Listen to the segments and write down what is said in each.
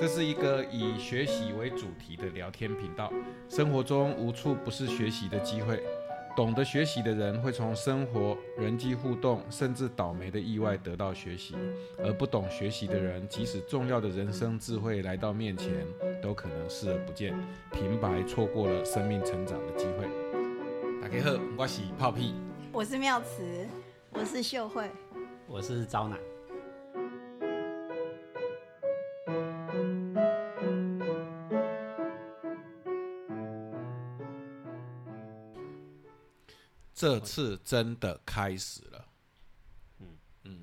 这是一个以学习为主题的聊天频道。生活中无处不是学习的机会，懂得学习的人会从生活、人际互动，甚至倒霉的意外得到学习；而不懂学习的人，即使重要的人生智慧来到面前，都可能视而不见，平白错过了生命成长的机会。大家好，我是泡屁。我是妙慈，我是秀慧，我是招奶。这次真的开始了。嗯嗯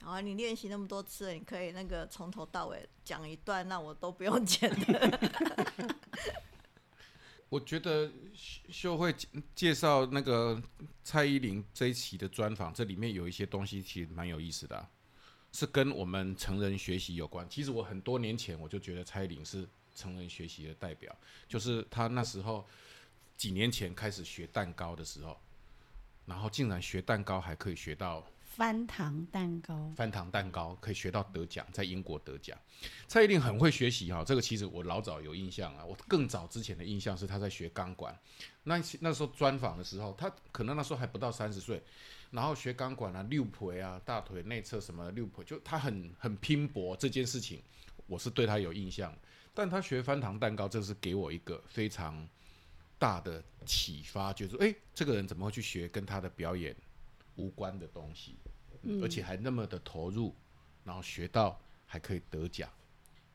好啊，你练习那么多次了，你可以那个从头到尾讲一段，那我都不用剪的。我觉得秀秀慧介介绍那个蔡依林这一期的专访，这里面有一些东西其实蛮有意思的啊、是跟我们成人学习有关。其实我很多年前我就觉得蔡依林是成人学习的代表，就是她那时候几年前开始学蛋糕的时候，然后竟然学蛋糕还可以学到翻糖蛋糕，翻糖蛋糕可以学到得奖，在英国得奖。蔡依林很会学习哈，这个其实我老早有印象啊。我更早之前的印象是她在学钢管，那那时候专访的时候，她可能那时候还不到三十岁，然后学钢管啊、六腿啊、大腿内侧什么的六腿，就她很很拼搏这件事情，我是对她有印象。但他学翻糖蛋糕，这是给我一个非常大的启发，就是诶，这个人怎么会去学跟他的表演无关的东西？嗯，而且还那么的投入，然后学到还可以得奖，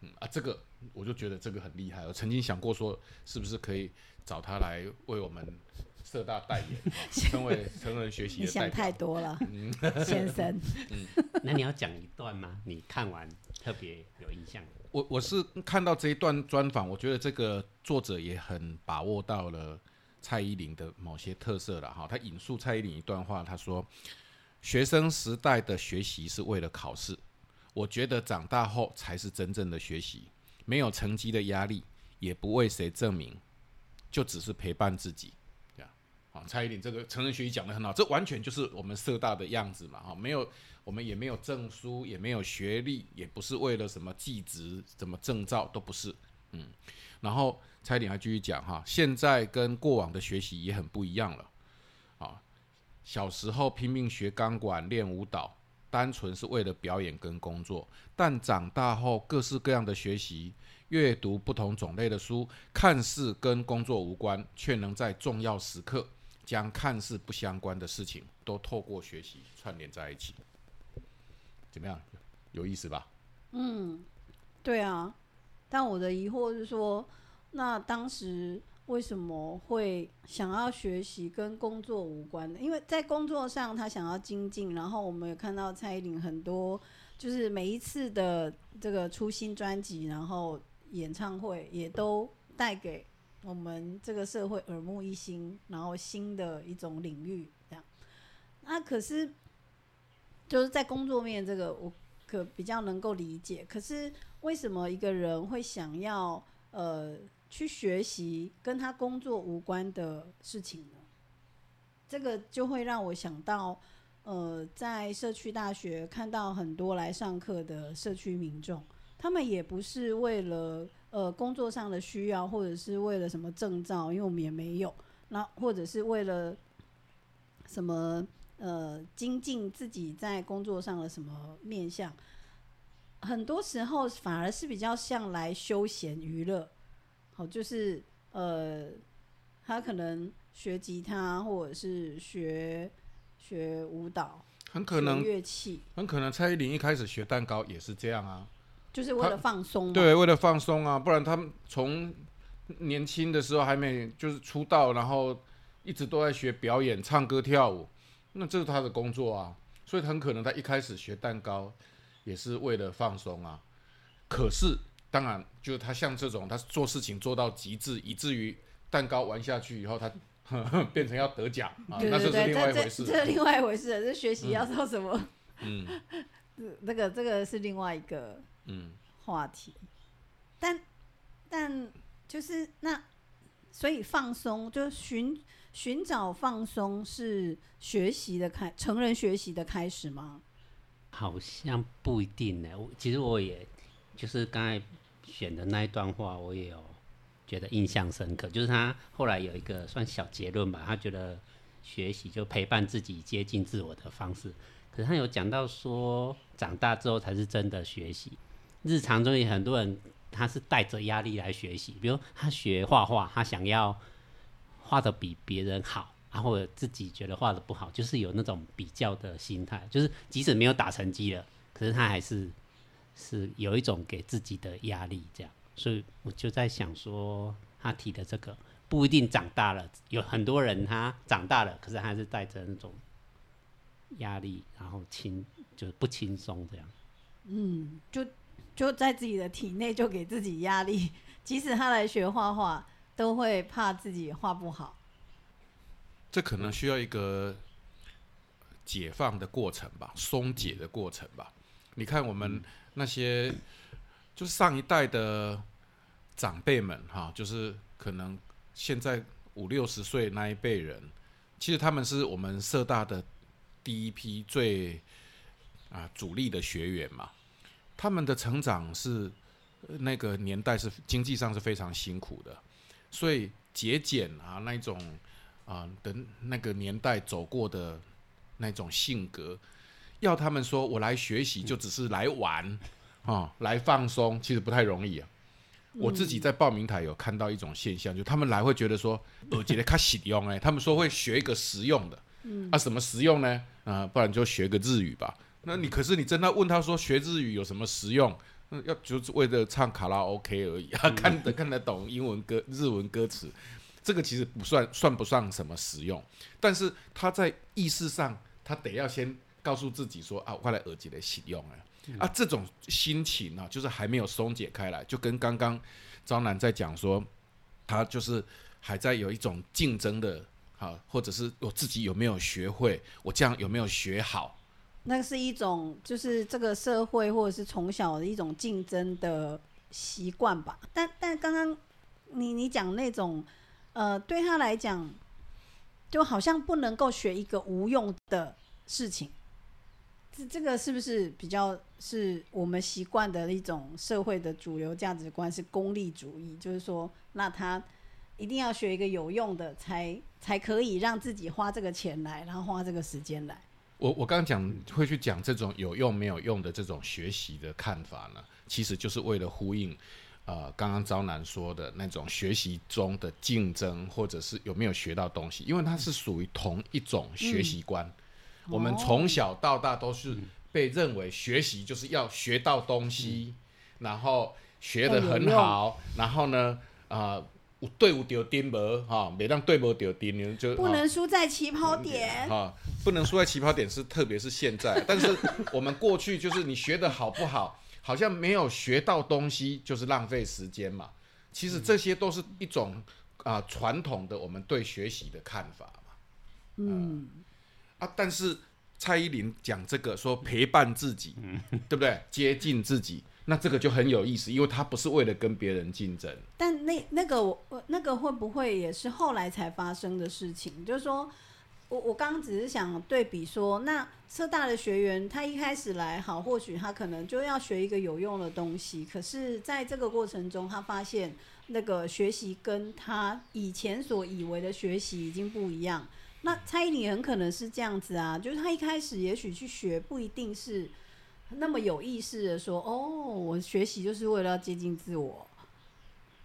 嗯啊，这个我就觉得这个很厉害。我曾经想过说，是不是可以找他来为我们社大代言，啊成为成人学习你。想太多了，先生。嗯 那你要讲一段吗？你看完特别有印象？我我是看到这一段专访，我觉得这个作者也很把握到了蔡依林的某些特色了哈。他引述蔡依林一段话，他说：“学生时代的学习是为了考试，我觉得长大后才是真正的学习，没有成绩的压力，也不为谁证明，就只是陪伴自己。”这样，好，蔡依林这个成人学习讲得很好，这完全就是我们社大的样子嘛哈，没有。我们也没有证书，也没有学历，也不是为了什么技职、什么证照，都不是。嗯，然后蔡依林还继续讲哈，现在跟过往的学习也很不一样了。啊，小时候拼命学钢管、练舞蹈，单纯是为了表演跟工作，但长大后各式各样的学习，阅读不同种类的书，看似跟工作无关，却能在重要时刻将看似不相关的事情都透过学习串联在一起。怎么样？有意思吧？嗯对啊。但我的疑惑是说，那当时为什么会想要学习跟工作无关的？因为在工作上他想要精进，然后我们有看到蔡依林很多，就是每一次的这个出新专辑，然后演唱会也都带给我们这个社会耳目一新，然后新的一种领域这样。那可是就是在工作面这个，我可比较能够理解。可是为什么一个人会想要呃去学习跟他工作无关的事情呢？这个就会让我想到，呃，在社区大学看到很多来上课的社区民众，他们也不是为了呃工作上的需要，或者是为了什么证照，因为我们也没有，那或者是为了什么呃精进自己在工作上的什么面向，很多时候反而是比较像来休闲娱乐，好，就是呃，他可能学吉他或者是学学舞蹈，很可能乐器，很可能蔡依林一开始学蛋糕也是这样啊，就是为了放松。对，为了放松啊，不然他们从年轻的时候还没就是出道，然后一直都在学表演、唱歌、跳舞，那这是他的工作啊，所以很可能他一开始学蛋糕也是为了放松啊。可是当然，就是他像这种，他做事情做到极致，以至于蛋糕玩下去以后，他 变成要得奖啊，那这是对对对，这另外一回事。这这是另外一回事，这学习要到什么？嗯 这个这个是另外一个嗯，话题，但但就是那，所以放松就寻寻找放松是学习的开成人学习的开始吗？好像不一定呢。我其实我也就是刚才选的那一段话，我也有觉得印象深刻。就是他后来有一个算小结论吧，他觉得学习就陪伴自己接近自我的方式。可是他有讲到说，长大之后才是真的学习。日常中也很多人他是带着压力来学习，比如他学画画，他想要画的比别人好。啊，后自己觉得画的不好，就是有那种比较的心态，就是即使没有打成绩了，可是他还是是有一种给自己的压力，这样。所以我就在想说，他提的这个不一定长大了，有很多人他长大了，可是还是带着那种压力，然后轻就是不轻松这样。嗯，就就在自己的体内就给自己压力，即使他来学画画，都会怕自己画不好。这可能需要一个解放的过程吧，松解的过程吧。你看我们那些就是上一代的长辈们哈，就是可能现在五六十岁那一辈人，其实他们是我们社大的第一批最啊主力的学员嘛。他们的成长是那个年代是经济上是非常辛苦的，所以节俭啊那种。啊，的那个年代走过的那种性格，要他们说我来学习就只是来玩啊，来放松，其实不太容易啊。我自己在报名台有看到一种现象，就他们来会觉得说我觉得卡实用哎，他们说会学一个实用的，啊什么实用呢？啊，不然就学个日语吧。那你可是你真的问他说学日语有什么实用？要就是为了唱卡拉 OK 而已啊，看得看得懂英文歌、日文歌词。这个其实不算算不上什么实用，但是他在意识上，他得要先告诉自己说啊，我来耳机来使用哎，啊，这种心情呢，就是还没有松解开来，就跟刚刚张楠在讲说，他就是还在有一种竞争的，啊，或者是我自己有没有学会，我这样有没有学好？那是一种就是这个社会或者是从小的一种竞争的习惯吧。但但刚刚你你讲那种。呃，对他来讲，就好像不能够学一个无用的事情。这这个是不是比较是我们习惯的一种社会的主流价值观？是功利主义，就是说，那他一定要学一个有用的，才才可以让自己花这个钱来，然后花这个时间来。我我刚刚讲会去讲这种有用没有用的这种学习的看法呢，其实就是为了呼应。呃，刚刚招南说的那种学习中的竞争，或者是有没有学到东西，因为它是属于同一种学习观。我们从小到大都是被认为学习就是要学到东西，然后学得很好，然后呢，啊，队伍丢丁博哈，每当队伍丢丁，就不能输在起跑点哈，不能输在起跑点是特别是现在，但是我们过去就是你学的好不好？好像没有学到东西就是浪费时间嘛。其实这些都是一种啊传统的我们对学习的看法嘛。嗯啊，但是蔡依林讲这个说陪伴自己，对不对？接近自己，那这个就很有意思，因为他不是为了跟别人竞争。但那那个我那个会不会也是后来才发生的事情？就是说。我我刚刚只是想对比说，那浙大的学员他一开始来好，或许他可能就要学一个有用的东西，可是在这个过程中，他发现那个学习跟他以前所以为的学习已经不一样。那蔡依林很可能是这样子啊，就是他一开始也许去学不一定是那么有意识的说，哦，我学习就是为了要接近自我。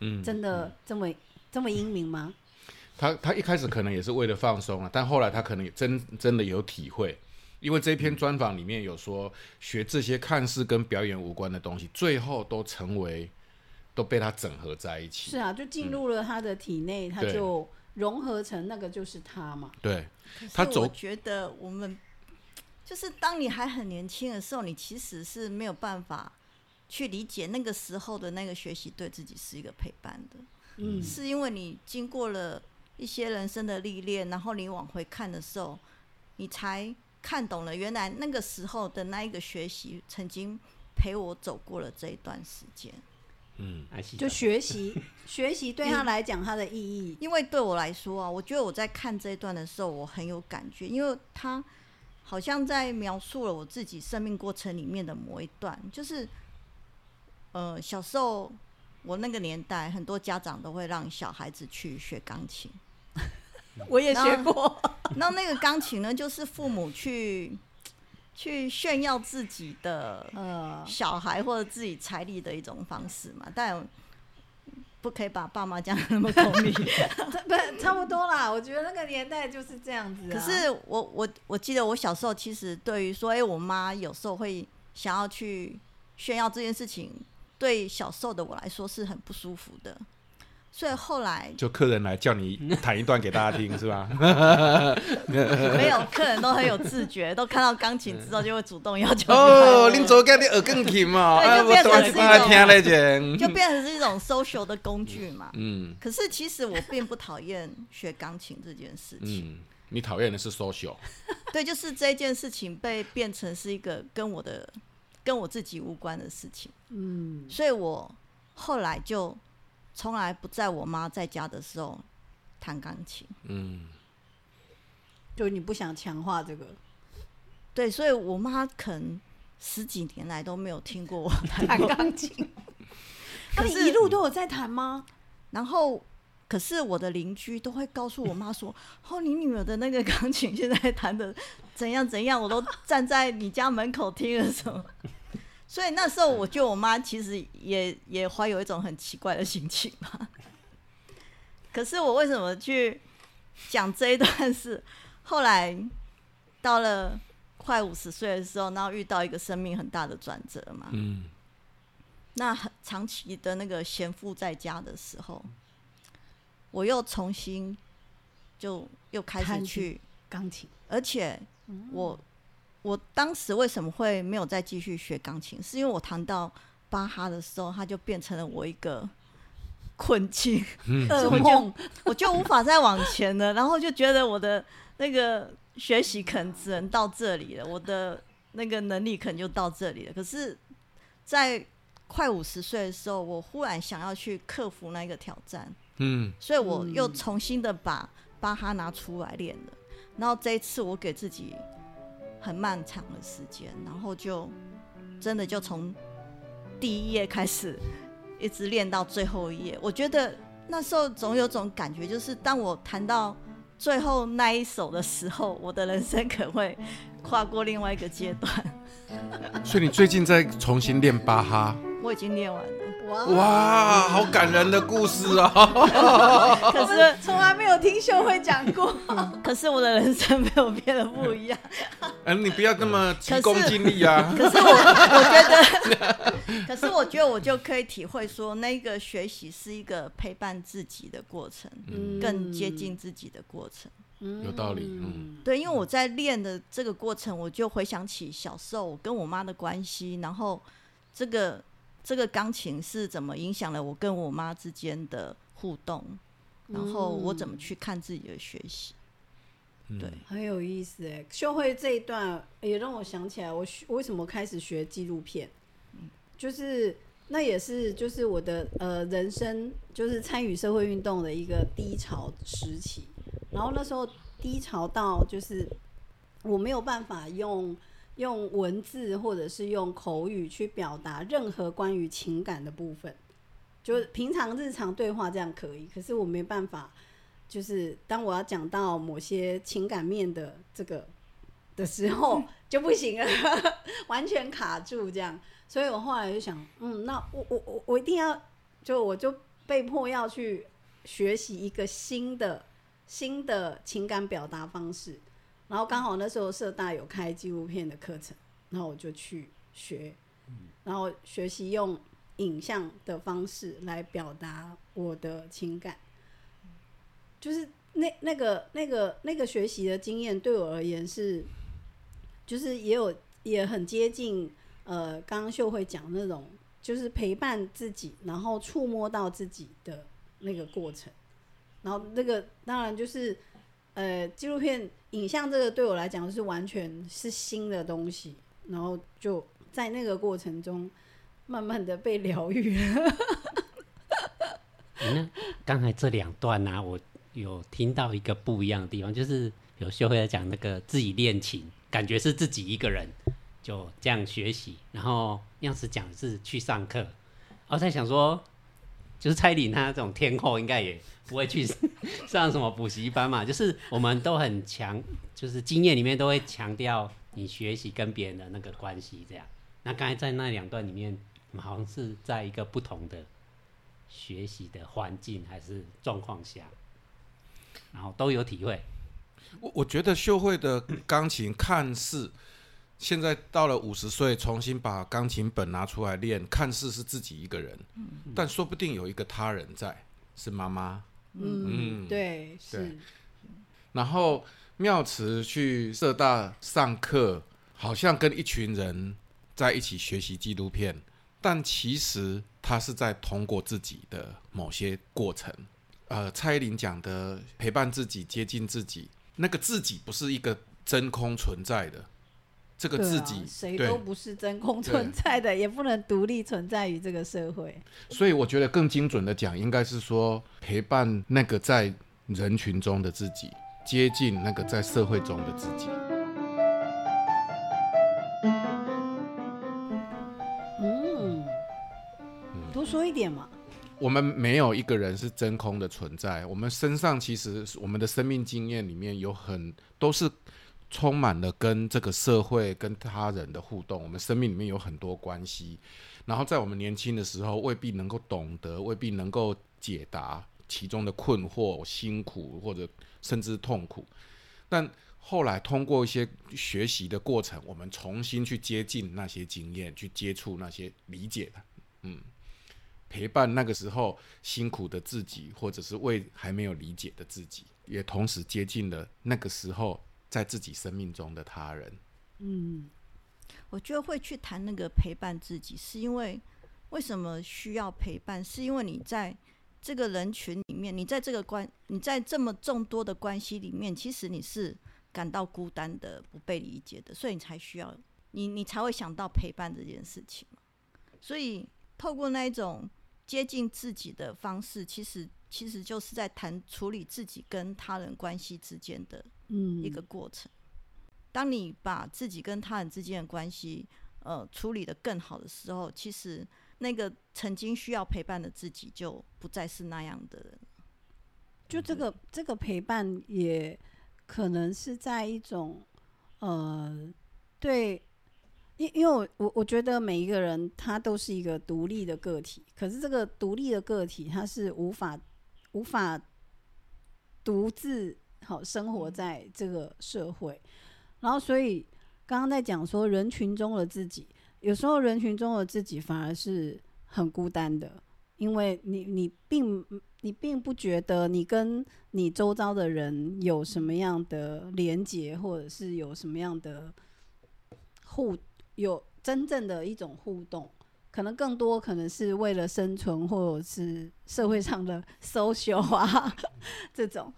嗯，真的这么这么英明吗？他他一开始可能也是为了放松啊，但后来他可能也真真的有体会，因为这篇专访里面有说，学这些看似跟表演无关的东西，最后都成为都被他整合在一起。是啊，就进入了他的体内，他就融合成那个就是他嘛。对，他总觉得我们就是当你还很年轻的时候，你其实是没有办法去理解那个时候的那个学习对自己是一个陪伴的。嗯，是因为你经过了。一些人生的历练，然后你往回看的时候，你才看懂了，原来那个时候的那一个学习，曾经陪我走过了这一段时间。嗯，就学习，学习对他来讲，它的意义，因为对我来说啊，我觉得我在看这一段的时候，我很有感觉，因为他好像在描述了我自己生命过程里面的某一段，就是呃，小时候我那个年代，很多家长都会让小孩子去学钢琴。我也学过。那那个钢琴呢，就是父母去去炫耀自己的呃，小孩或者自己财力的一种方式嘛，但不可以把爸妈讲的那么功利。这不差不多啦。我觉得那个年代就是这样子、啊。可是我我我记得我小时候其实对于说，哎、我妈有时候会想要去炫耀这件事情，对小时候的我来说是很不舒服的。所以后来就客人来叫你 弹一段给大家听，是吧？没有客人都很有自觉，都看到钢琴之后就会主动要求哦，你恁昨天你耳更琴嘛？对就变成是就这。变成是一种 social 的工具嘛。嗯可是其实我并不讨厌学钢琴这件事情，嗯，你讨厌的是 social，对，就是这件事情被变成是一个跟我的跟我自己无关的事情，嗯，所以我后来就从来不在我妈在家的时候弹钢琴。嗯，就你不想强化这个对，所以我妈可能十几年来都没有听过我弹。钢琴。那 可是你一路都有在弹吗？然后，可是我的邻居都会告诉我妈说：“ 哦，你女儿的那个钢琴现在弹的怎样怎样，我都站在你家门口听了什么。”所以那时候，我觉得我妈其实也也怀有一种很奇怪的心情嘛。可是我为什么去讲这一段是后来到了快五十岁的时候，然后遇到一个生命很大的转折嘛？嗯，那很长期的那个闲赋在家的时候，我又重新就又开始去，钢琴。而且我我当时为什么会没有再继续学钢琴，是因为我弹到巴哈的时候，它就变成了我一个困境，噩我就梦，我就无法再往前了，然后就觉得我的那个学习可能只能到这里了，我的那个能力可能就到这里了。可是，在快五十岁的时候，我忽然想要去克服那个挑战，嗯，所以我又重新的把巴哈拿出来练了。然后这一次，我给自己很漫长的时间，然后就真的就从第一页开始，一直练到最后一页。我觉得那时候总有种感觉，就是当我弹到最后那一首的时候，我的人生可能会跨过另外一个阶段。所以你最近在重新练巴哈，我已经练完了，哇！哇，好感人的故事啊！可是从来没有听秀慧讲过。可是我的人生没有变得不一样。嗯，你不要那么急功近利啊！可是我我觉得，可是我觉得我就可以体会说，那个学习是一个陪伴自己的过程，更接近自己的过程。有道理，嗯，对，因为我在练的这个过程，我就回想起小时候我跟我妈的关系，然后这个这个钢琴是怎么影响了我跟我妈之间的互动，然后我怎么去看自己的学习。嗯。对，很有意思哎，秀慧这一段也让我想起来，我学为什么开始学纪录片，嗯。就是那也是就是我的呃人生就是参与社会运动的一个低潮时期，然后那时候低潮到就是我没有办法用用文字或者是用口语去表达任何关于情感的部分，就是平常日常对话这样可以，可是我没办法。就是当我要讲到某些情感面的这个 的时候 就不行了，完全卡住这样。所以我后来就想，嗯，那我我我我一定要，就我就被迫要去学习一个新的新的情感表达方式。然后刚好那时候社大有开纪录片的课程，然后我就去学，然后学习用影像的方式来表达我的情感。就是那那个那个那个学习的经验对我而言是，就是也有也很接近呃，刚刚秀慧讲那种，就是陪伴自己，然后触摸到自己的那个过程。然后那个当然就是呃，纪录片影像这个对我来讲是完全是新的东西，然后就在那个过程中慢慢的被疗愈了。那刚才这两段呢、我有听到一个不一样的地方，就是有秀慧在讲那个自己练琴，感觉是自己一个人就这样学习，然后样子讲是去上课，我在想说，就是蔡琳她这种天后应该也不会去 上什么补习班嘛，就是我们都很强，就是经验里面都会强调你学习跟别人的那个关系这样。那刚才在那两段里面，好像是在一个不同的学习的环境还是状况下，然后都有体会。我我觉得秀慧的钢琴看似现在到了五十岁，重新把钢琴本拿出来练，看似是自己一个人，但说不定有一个他人在，是妈妈。嗯，对，是。然后妙慈去社大上课，好像跟一群人在一起学习纪录片，但其实他是在通过自己的某些过程。呃，蔡依林讲的陪伴自己、接近自己，那个自己不是一个真空存在的，这个自己谁都不是真空存在的，也不能独立存在于这个社会。所以我觉得更精准的讲，应该是说陪伴那个在人群中的自己，接近那个在社会中的自己。嗯，多说一点嘛。我们没有一个人是真空的存在，我们身上其实我们的生命经验里面有很都是充满了跟这个社会、跟他人的互动。我们生命里面有很多关系，然后在我们年轻的时候未必能够懂得，未必能够解答其中的困惑、辛苦或者甚至痛苦。但后来通过一些学习的过程，我们重新去接近那些经验，去接触那些理解的，嗯。陪伴那个时候辛苦的自己，或者是为还没有理解的自己，也同时接近了那个时候在自己生命中的他人。嗯，我觉得会去谈那个陪伴自己，是因为为什么需要陪伴？是因为你在这个人群里面，你在这个关，你在这么众多的关系里面，其实你是感到孤单的、不被理解的，所以你才需要你，你才会想到陪伴这件事情。所以透过那一种。接近自己的方式，其实其实就是在谈处理自己跟他人关系之间的一个过程。当你把自己跟他人之间的关系，呃，处理的更好的时候，其实那个曾经需要陪伴的自己，就不再是那样的人。就这个这个陪伴，也可能是在一种，呃，对。因因为我我我觉得每一个人他都是一个独立的个体，可是这个独立的个体他是无法无法独自好生活在这个社会，然后所以刚刚在讲说人群中的自己，有时候人群中的自己反而是很孤单的，因为你你并你并不觉得你跟你周遭的人有什么样的连结，或者是有什么样的互。有真正的一种互动，可能更多可能是为了生存，或者是社会上的 social 啊这种。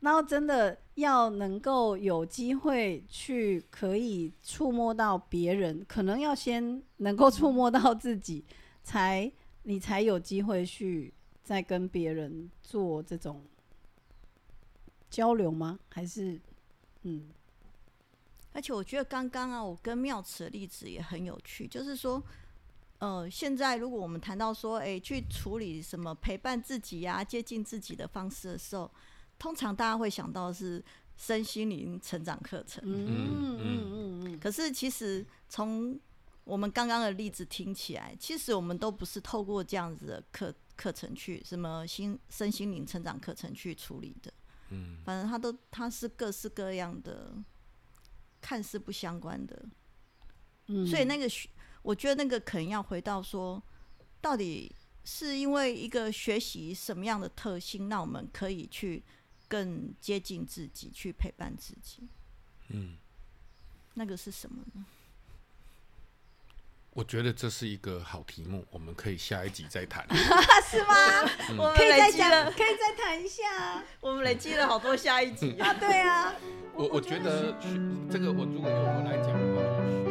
然后真的要能够有机会去可以触摸到别人，可能要先能够触摸到自己，才你才有机会去再跟别人做这种交流吗？还是嗯？而且我觉得刚刚啊，我跟妙慈的例子也很有趣，就是说，呃，现在如果我们谈到说，哎，去处理什么陪伴自己呀、接近自己的方式的时候，通常大家会想到是身心灵成长课程。嗯嗯嗯嗯。可是其实从我们刚刚的例子听起来，其实我们都不是透过这样子的课课程去什么心身心灵成长课程去处理的。嗯。反正它都它是各式各样的。看似不相关的，嗯，所以那个学，我觉得那个可能要回到说，到底是因为一个学习什么样的特性，让我们可以去更接近自己，去陪伴自己，嗯，那个是什么呢？我觉得这是一个好题目，我们可以下一集再谈，是吗？我们可以再讲，可以再谈一下，我们累积了好多下一集啊，对啊。我我觉得学这个，我如果由我来讲的话，就是。